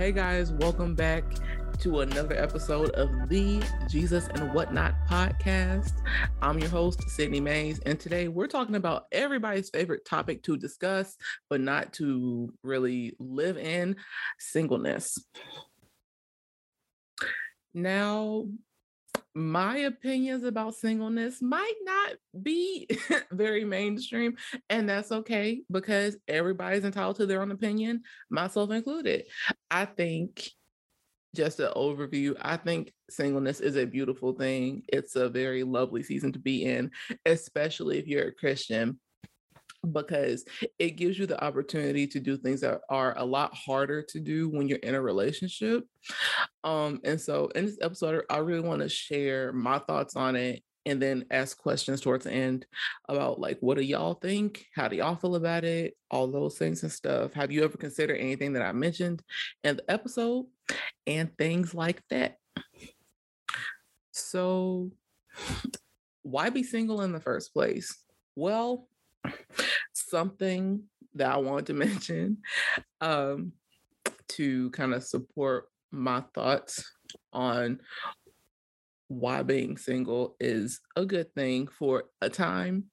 Hey guys, welcome back to another episode of the Jesus and Whatnot podcast. I'm your host, Sydney Mays, and today we're talking about everybody's favorite topic to discuss, but not to really live in singleness. Now, my opinions about singleness might not be very mainstream, and that's okay because everybody's entitled to their own opinion, myself included. I think just an overview, I think singleness is a beautiful thing. It's a very lovely season to be in, especially if you're a Christian because it gives you the opportunity to do things that are a lot harder to do when you're in a relationship. Um, and so in this episode, I really want to share my thoughts on it and then ask questions towards the end about like what do y'all think? How do y'all feel about it? All those things and stuff. Have you ever considered anything that I mentioned in the episode? And things like that. So why be single in the first place? Well, something that I wanted to mention um, to kind of support my thoughts on why being single is a good thing for a time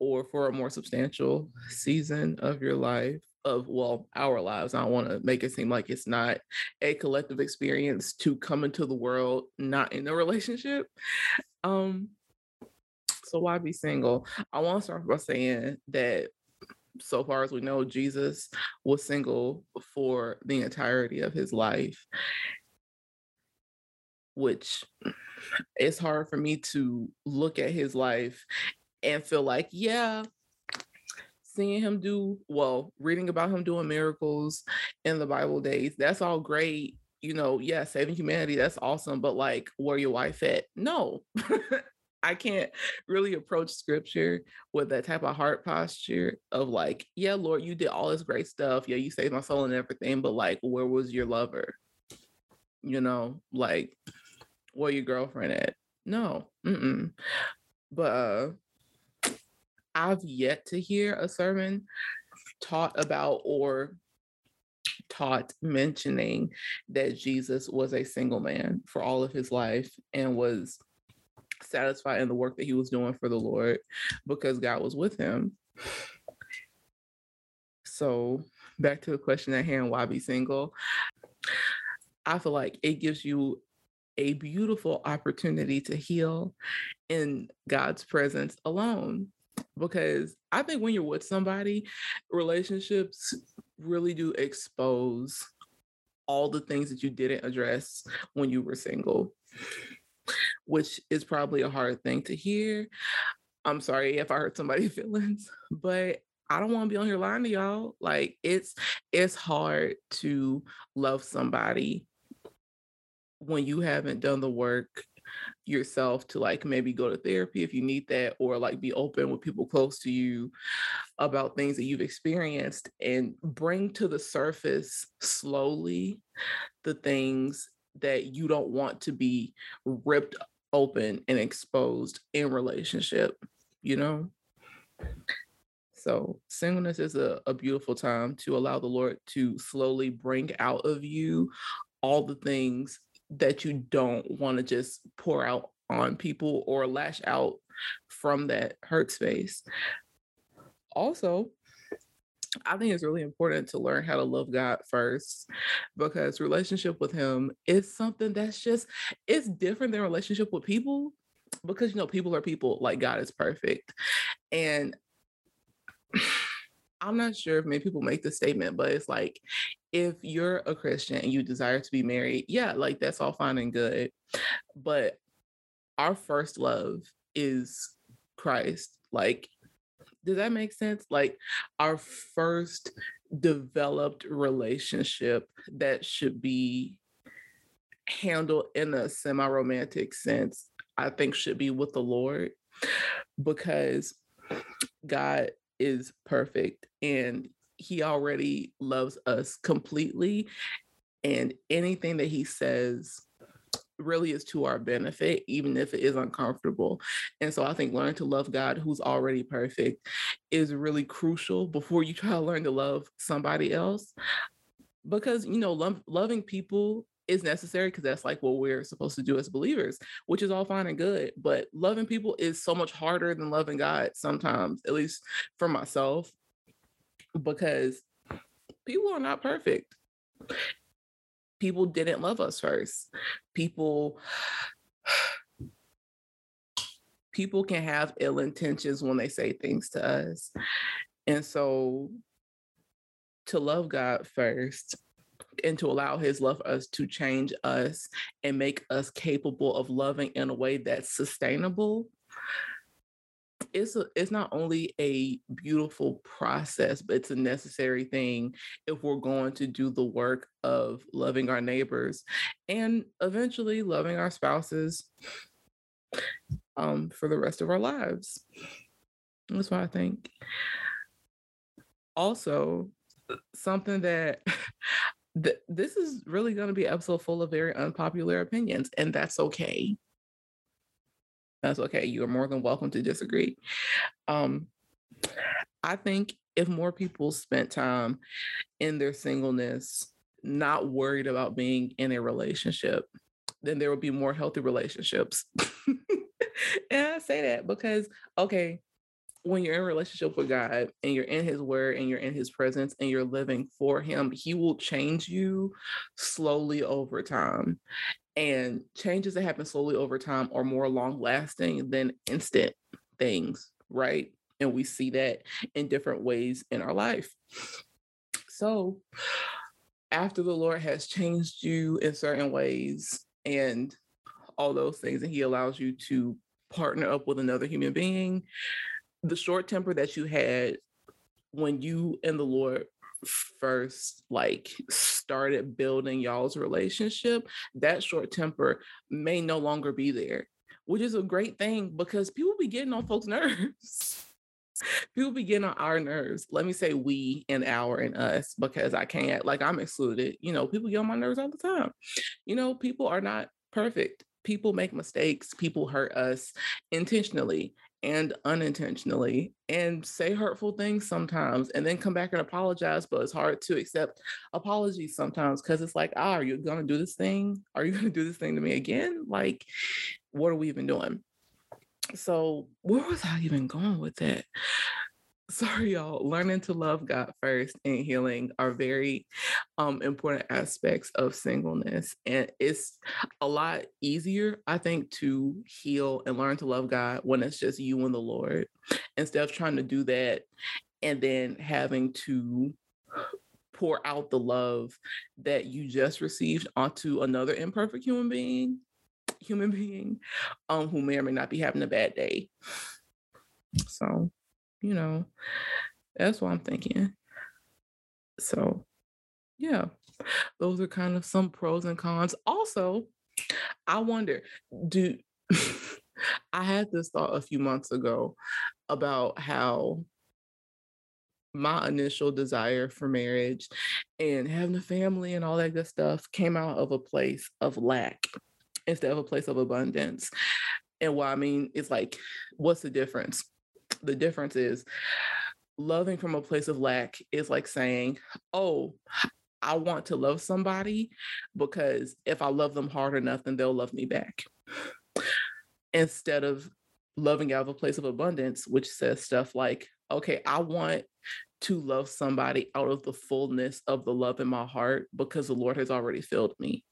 or for a more substantial season of your life of well our lives. I want to make it seem like it's not a collective experience to come into the world not in a relationship. Um so why be single? I want to start by saying that so far as we know, Jesus was single for the entirety of his life, which it's hard for me to look at his life and feel like, yeah, seeing him do well, reading about him doing miracles in the Bible days, that's all great. You know, yeah, saving humanity, that's awesome. But like, where your wife at? No. I can't really approach scripture with that type of heart posture of like, yeah, Lord, you did all this great stuff. Yeah, you saved my soul and everything, but like, where was your lover? You know, like, where your girlfriend at? No, mm-mm. but uh, I've yet to hear a sermon taught about or taught mentioning that Jesus was a single man for all of his life and was satisfied in the work that he was doing for the Lord because God was with him. So, back to the question at hand why be single? I feel like it gives you a beautiful opportunity to heal in God's presence alone. Because I think when you're with somebody, relationships really do expose all the things that you didn't address when you were single which is probably a hard thing to hear. I'm sorry if I hurt somebody's feelings, but I don't want to be on here lying to y'all. Like it's it's hard to love somebody when you haven't done the work yourself to like maybe go to therapy if you need that or like be open with people close to you about things that you've experienced and bring to the surface slowly the things that you don't want to be ripped open and exposed in relationship, you know? So, singleness is a, a beautiful time to allow the Lord to slowly bring out of you all the things that you don't want to just pour out on people or lash out from that hurt space. Also, I think it's really important to learn how to love God first because relationship with him is something that's just it's different than relationship with people because you know people are people like God is perfect. And I'm not sure if many people make the statement, but it's like if you're a Christian and you desire to be married, yeah, like that's all fine and good. But our first love is Christ. Like does that make sense? Like our first developed relationship that should be handled in a semi romantic sense, I think should be with the Lord because God is perfect and he already loves us completely. And anything that he says really is to our benefit, even if it is uncomfortable. And so I think learning to love God, who's already perfect, is really crucial before you try to learn to love somebody else. because you know lo- loving people is necessary because that's like what we're supposed to do as believers, which is all fine and good. But loving people is so much harder than loving God sometimes, at least for myself, because people are not perfect. People didn't love us first. People people can have ill intentions when they say things to us. And so to love God first and to allow his love for us to change us and make us capable of loving in a way that's sustainable it's a, it's not only a beautiful process but it's a necessary thing if we're going to do the work of loving our neighbors and eventually loving our spouses um, for the rest of our lives that's what i think also something that th- this is really going to be episode full of very unpopular opinions, and that's okay. That's okay. You are more than welcome to disagree. Um, I think if more people spent time in their singleness, not worried about being in a relationship, then there would be more healthy relationships. and I say that because, okay, when you're in relationship with God and you're in his word and you're in his presence and you're living for him, he will change you slowly over time. And changes that happen slowly over time are more long lasting than instant things, right? And we see that in different ways in our life. So, after the Lord has changed you in certain ways and all those things, and He allows you to partner up with another human being, the short temper that you had when you and the Lord first like started building y'all's relationship, that short temper may no longer be there, which is a great thing because people be getting on folks' nerves. people be getting on our nerves. Let me say we and our and us because I can't, like, I'm excluded. You know, people get on my nerves all the time. You know, people are not perfect. People make mistakes. People hurt us intentionally and unintentionally and say hurtful things sometimes and then come back and apologize but it's hard to accept apologies sometimes because it's like ah, are you gonna do this thing? Are you gonna do this thing to me again? Like what are we even doing? So where was i even going with that sorry y'all learning to love god first and healing are very um, important aspects of singleness and it's a lot easier i think to heal and learn to love god when it's just you and the lord instead of trying to do that and then having to pour out the love that you just received onto another imperfect human being human being um, who may or may not be having a bad day. So you know, that's what I'm thinking. So, yeah, those are kind of some pros and cons. Also, I wonder, do I had this thought a few months ago about how my initial desire for marriage and having a family and all that good stuff came out of a place of lack instead of a place of abundance. And what I mean is like, what's the difference? the difference is loving from a place of lack is like saying, oh, I want to love somebody because if I love them hard enough, then they'll love me back. Instead of loving out of a place of abundance, which says stuff like, okay, I want to love somebody out of the fullness of the love in my heart because the Lord has already filled me.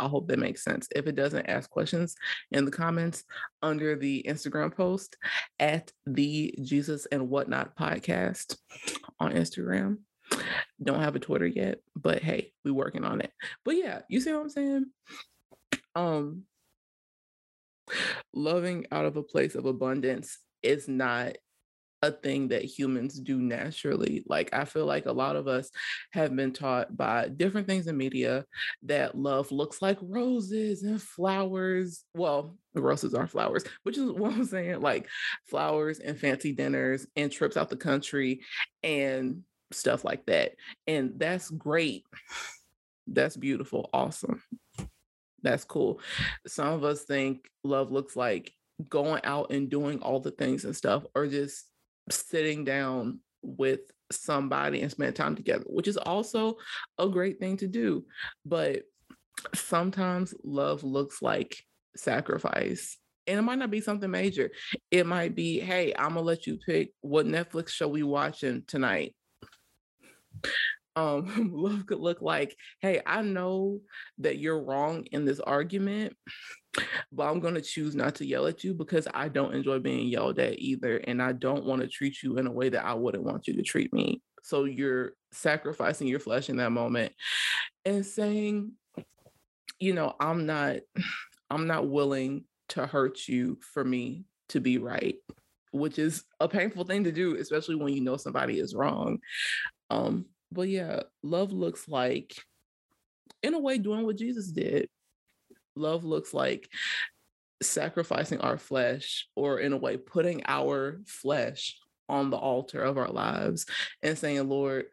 I hope that makes sense. If it doesn't, ask questions in the comments under the Instagram post at the Jesus and Whatnot podcast on Instagram. Don't have a Twitter yet, but hey, we're working on it. But yeah, you see what I'm saying? Um loving out of a place of abundance is not a thing that humans do naturally. Like, I feel like a lot of us have been taught by different things in media that love looks like roses and flowers. Well, roses are flowers, which is what I'm saying like flowers and fancy dinners and trips out the country and stuff like that. And that's great. That's beautiful. Awesome. That's cool. Some of us think love looks like going out and doing all the things and stuff, or just sitting down with somebody and spend time together, which is also a great thing to do. But sometimes love looks like sacrifice. And it might not be something major. It might be, hey, I'm gonna let you pick what Netflix show we watching tonight. Um, love could look like, hey, I know that you're wrong in this argument, but I'm going to choose not to yell at you because I don't enjoy being yelled at either. And I don't want to treat you in a way that I wouldn't want you to treat me. So you're sacrificing your flesh in that moment and saying, you know, I'm not, I'm not willing to hurt you for me to be right, which is a painful thing to do, especially when you know somebody is wrong. Um, but yeah, love looks like, in a way, doing what Jesus did love looks like sacrificing our flesh, or in a way, putting our flesh on the altar of our lives and saying, Lord,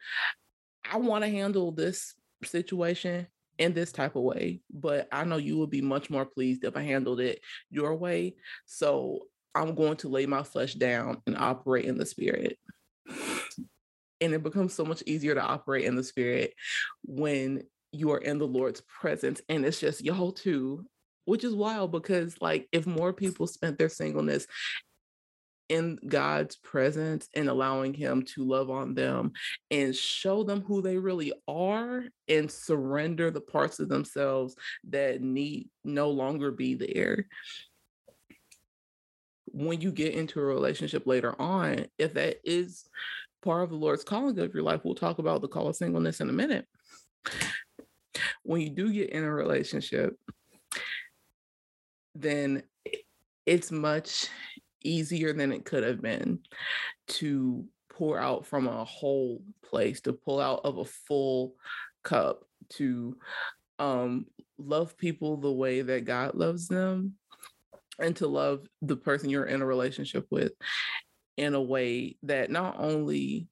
I want to handle this situation in this type of way, but I know you would be much more pleased if I handled it your way. So I'm going to lay my flesh down and operate in the spirit. And it becomes so much easier to operate in the spirit when you are in the Lord's presence and it's just y'all two, which is wild because, like, if more people spent their singleness in God's presence and allowing Him to love on them and show them who they really are and surrender the parts of themselves that need no longer be there. When you get into a relationship later on, if that is part of the Lord's calling of your life, we'll talk about the call of singleness in a minute. When you do get in a relationship, then it's much easier than it could have been to pour out from a whole place, to pull out of a full cup, to um, love people the way that God loves them, and to love the person you're in a relationship with in a way that not only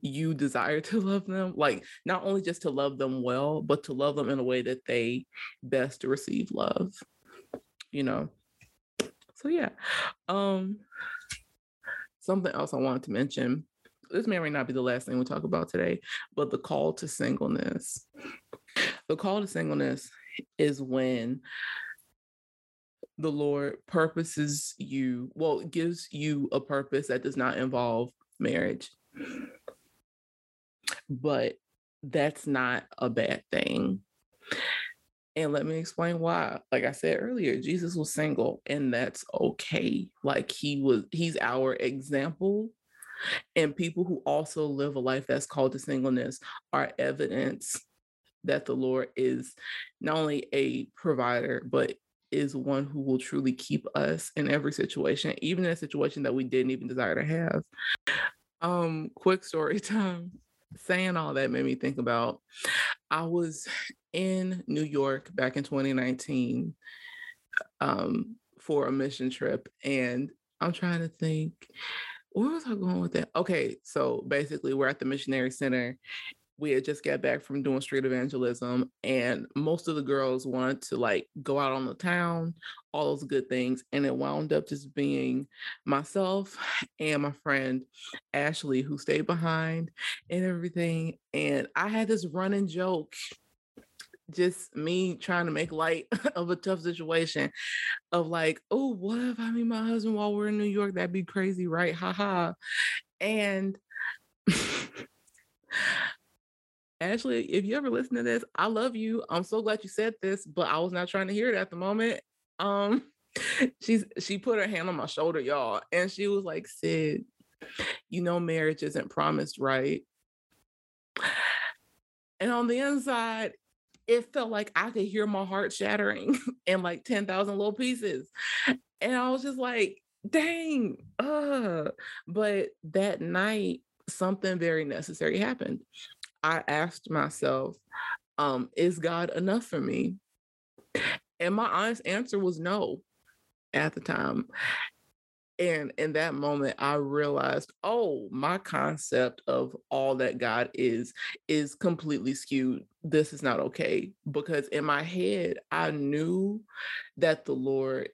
you desire to love them like not only just to love them well but to love them in a way that they best receive love you know? So yeah um something else i wanted to mention this may or may not be the last thing we talk about today but the call to singleness. The call to singleness is when the lord purposes you well gives you a purpose that does not involve marriage but that's not a bad thing. And let me explain why. Like I said earlier, Jesus was single, and that's okay. Like he was, he's our example. And people who also live a life that's called to singleness are evidence that the Lord is not only a provider, but is one who will truly keep us in every situation, even in a situation that we didn't even desire to have. Um, quick story time saying all that made me think about I was in New York back in 2019 um, for a mission trip, and I'm trying to think where was I going with that? Okay, so basically, we're at the missionary center, we had just got back from doing street evangelism and most of the girls wanted to like go out on the town all those good things and it wound up just being myself and my friend ashley who stayed behind and everything and i had this running joke just me trying to make light of a tough situation of like oh what if i meet my husband while we're in new york? That'd be crazy right? Haha and Ashley, if you ever listen to this, I love you. I'm so glad you said this, but I was not trying to hear it at the moment. Um, she's she put her hand on my shoulder, y'all, and she was like, Sid, you know marriage isn't promised, right? And on the inside, it felt like I could hear my heart shattering in like 10,000 little pieces. And I was just like, dang, uh. But that night, something very necessary happened. I asked myself, um, is God enough for me? And my honest answer was no at the time. And in that moment, I realized, oh, my concept of all that God is is completely skewed. This is not okay. Because in my head, I knew that the Lord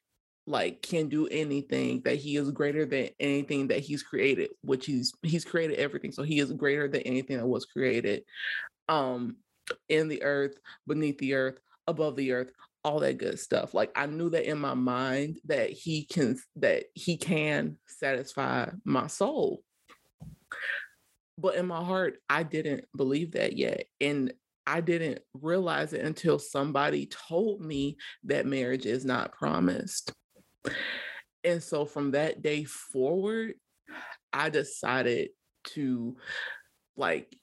like can do anything that he is greater than anything that he's created which he's he's created everything. So he is greater than anything that was created um in the earth beneath the earth above the earth all that good stuff. Like i knew that in my mind that he can that he can satisfy my soul. But in my heart i didn't believe that yet and I didn't realize it until somebody told me that marriage is not promised. And so from that day forward, I decided to like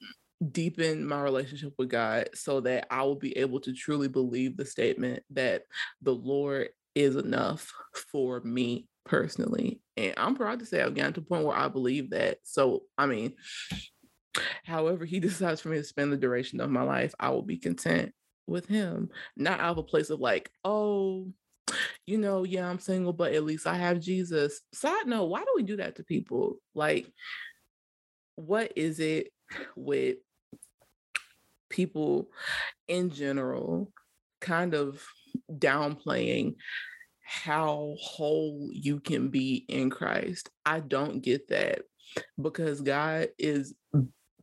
deepen my relationship with God so that I will be able to truly believe the statement that the Lord is enough for me personally. And I'm proud to say I've gotten to a point where I believe that. So, I mean, However, he decides for me to spend the duration of my life, I will be content with him, not out of a place of like, oh, you know, yeah, I'm single, but at least I have Jesus. Side note, why do we do that to people? Like, what is it with people in general kind of downplaying how whole you can be in Christ? I don't get that because God is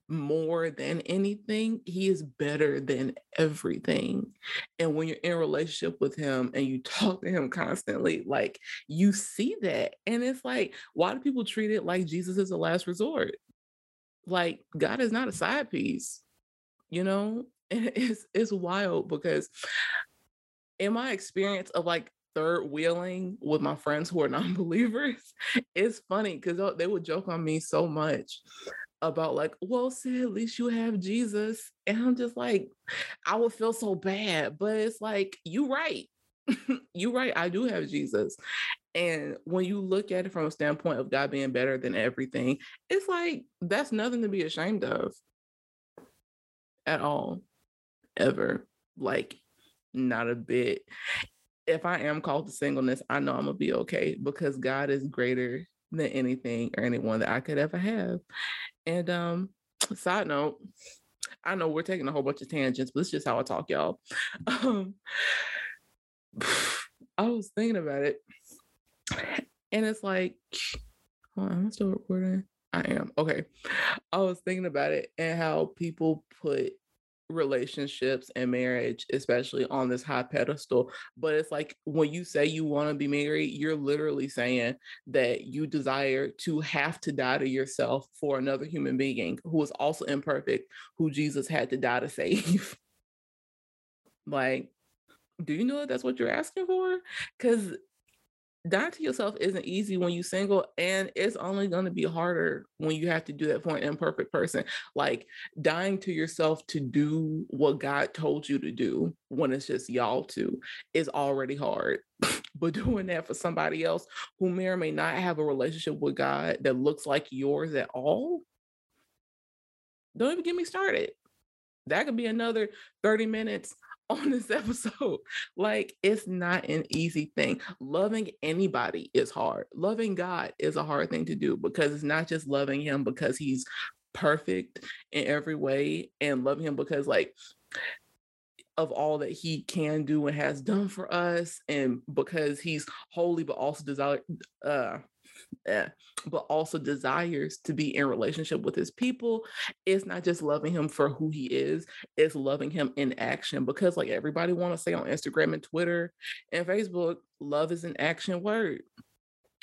more than anything, he is better than everything. And when you're in relationship with him and you talk to him constantly, like you see that. And it's like, why do people treat it like Jesus is the last resort? Like God is not a side piece, you know? And it's it's wild because in my experience of like third wheeling with my friends who are non-believers, it's funny because oh, they would joke on me so much about like, well, see, at least you have Jesus. And I'm just like, I would feel so bad. But it's like, you right. you right. I do have Jesus. And when you look at it from a standpoint of God being better than everything, it's like that's nothing to be ashamed of at all. Ever. Like, not a bit. If I am called to singleness, I know I'm gonna be okay because God is greater than anything or anyone that I could ever have. And um, side note, I know we're taking a whole bunch of tangents, but it's just how I talk, y'all. Um, I was thinking about it, and it's like, on, I'm still recording. I am okay. I was thinking about it and how people put relationships and marriage, especially on this high pedestal. But it's like when you say you want to be married, you're literally saying that you desire to have to die to yourself for another human being who is also imperfect, who Jesus had to die to save. like, do you know that that's what you're asking for? Because dying to yourself isn't easy when you're single and it's only going to be harder when you have to do that for an imperfect person. Like dying to yourself to do what god told you to do when it's just y'all two is already hard. But doing that for somebody else who may or may not have a relationship with god that looks like yours at all. Don't even get me started. That could be another 30 minutes on this episode. Like, it's not an easy thing. Loving anybody is hard. Loving God is a hard thing to do because it's not just loving Him because He's perfect in every way and loving Him because, like, of all that he can do and has done for us and because he's holy but also desire uh yeah, but also desires to be in relationship with his people. It's not just loving him for who he is, it's loving him in action because like everybody want to say on Instagram and Twitter and Facebook, love is an action word.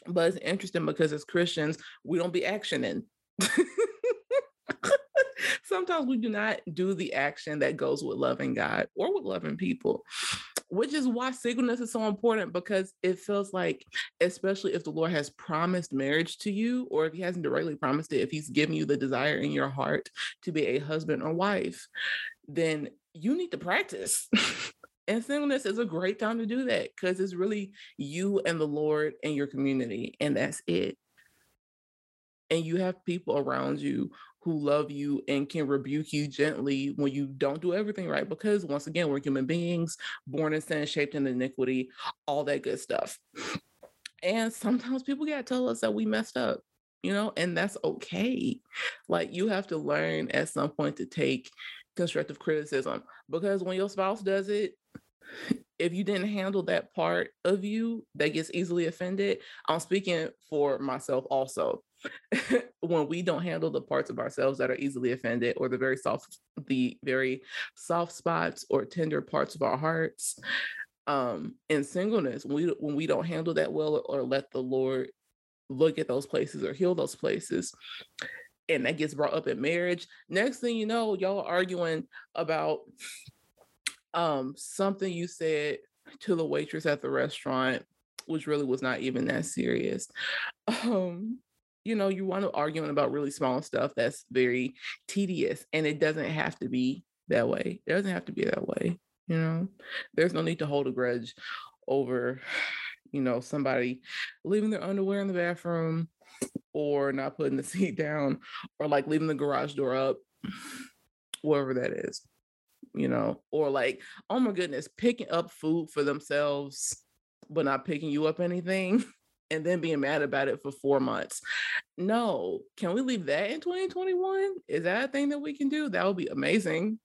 But it's interesting because as Christians, we don't be actioning. Sometimes we do not do the action that goes with loving God or with loving people which is why singleness is so important because it feels like, especially if the Lord has promised marriage to you, or if He hasn't directly promised it, if He's given you the desire in your heart to be a husband or wife, then you need to practice. and singleness is a great time to do that because it's really you and the Lord and your community, and that's it. And you have people around you who love you and can rebuke you gently when you don't do everything right. Because once again, we're human beings, born in sin, shaped in iniquity, all that good stuff. And sometimes people got to tell us that we messed up, you know, and that's okay. Like you have to learn at some point to take constructive criticism because when your spouse does it, if you didn't handle that part of you that gets easily offended, I'm speaking for myself also. when we don't handle the parts of ourselves that are easily offended or the very soft the very soft spots or tender parts of our hearts um in singleness when we when we don't handle that well or let the lord look at those places or heal those places and that gets brought up in marriage next thing you know y'all are arguing about um something you said to the waitress at the restaurant which really was not even that serious. Um you know you want to arguing about really small stuff that's very tedious and it doesn't have to be that way. It doesn't have to be that way you know? There's no need to hold a grudge over you know somebody leaving their underwear in the bathroom or not putting the seat down or like leaving the garage door up whatever that is you know? Or like oh my goodness picking up food for themselves but not picking you up anything and then being mad about it for four months. No, can we leave that in 2021? Is that a thing that we can do? That would be amazing.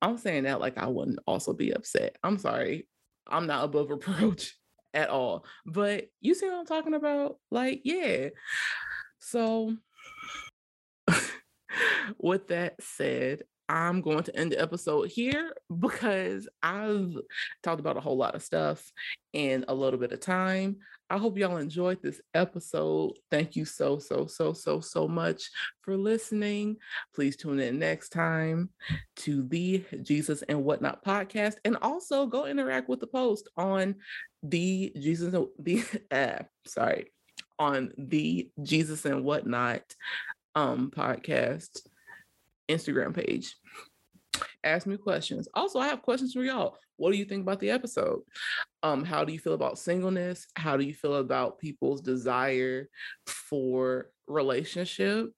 I'm saying that like I wouldn't also be upset. I'm sorry. I'm not above reproach at all. But you see what I'm talking about? Like, yeah. So, with that said, I'm going to end the episode here because I've talked about a whole lot of stuff in a little bit of time. I hope y'all enjoyed this episode. Thank you so, so, so, so, so much for listening. Please tune in next time to the Jesus and Whatnot podcast. And also go interact with the post on the Jesus, the uh, sorry, on the Jesus and Whatnot um podcast Instagram page. Ask me questions. Also, I have questions for y'all. What do you think about the episode? Um, how do you feel about singleness? How do you feel about people's desire for relationship?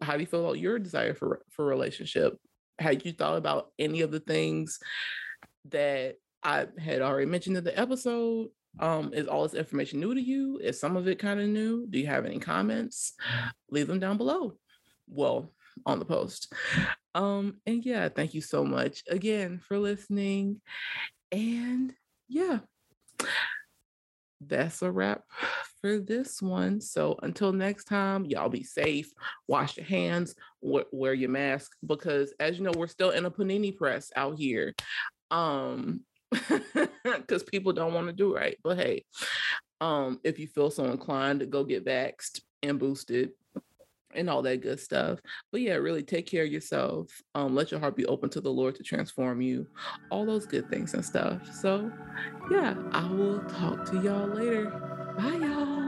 How do you feel about your desire for for relationship? Had you thought about any of the things that I had already mentioned in the episode? Um, is all this information new to you? Is some of it kind of new? Do you have any comments? Leave them down below. Well, on the post. Um, and yeah, thank you so much again for listening. And yeah, that's a wrap for this one. So until next time, y'all be safe, wash your hands, wear your mask, because as you know, we're still in a panini press out here. Um, because people don't want to do right. But hey, um, if you feel so inclined to go get vaxxed and boosted, and all that good stuff. But yeah, really take care of yourself. Um, let your heart be open to the Lord to transform you, all those good things and stuff. So yeah, I will talk to y'all later. Bye, y'all.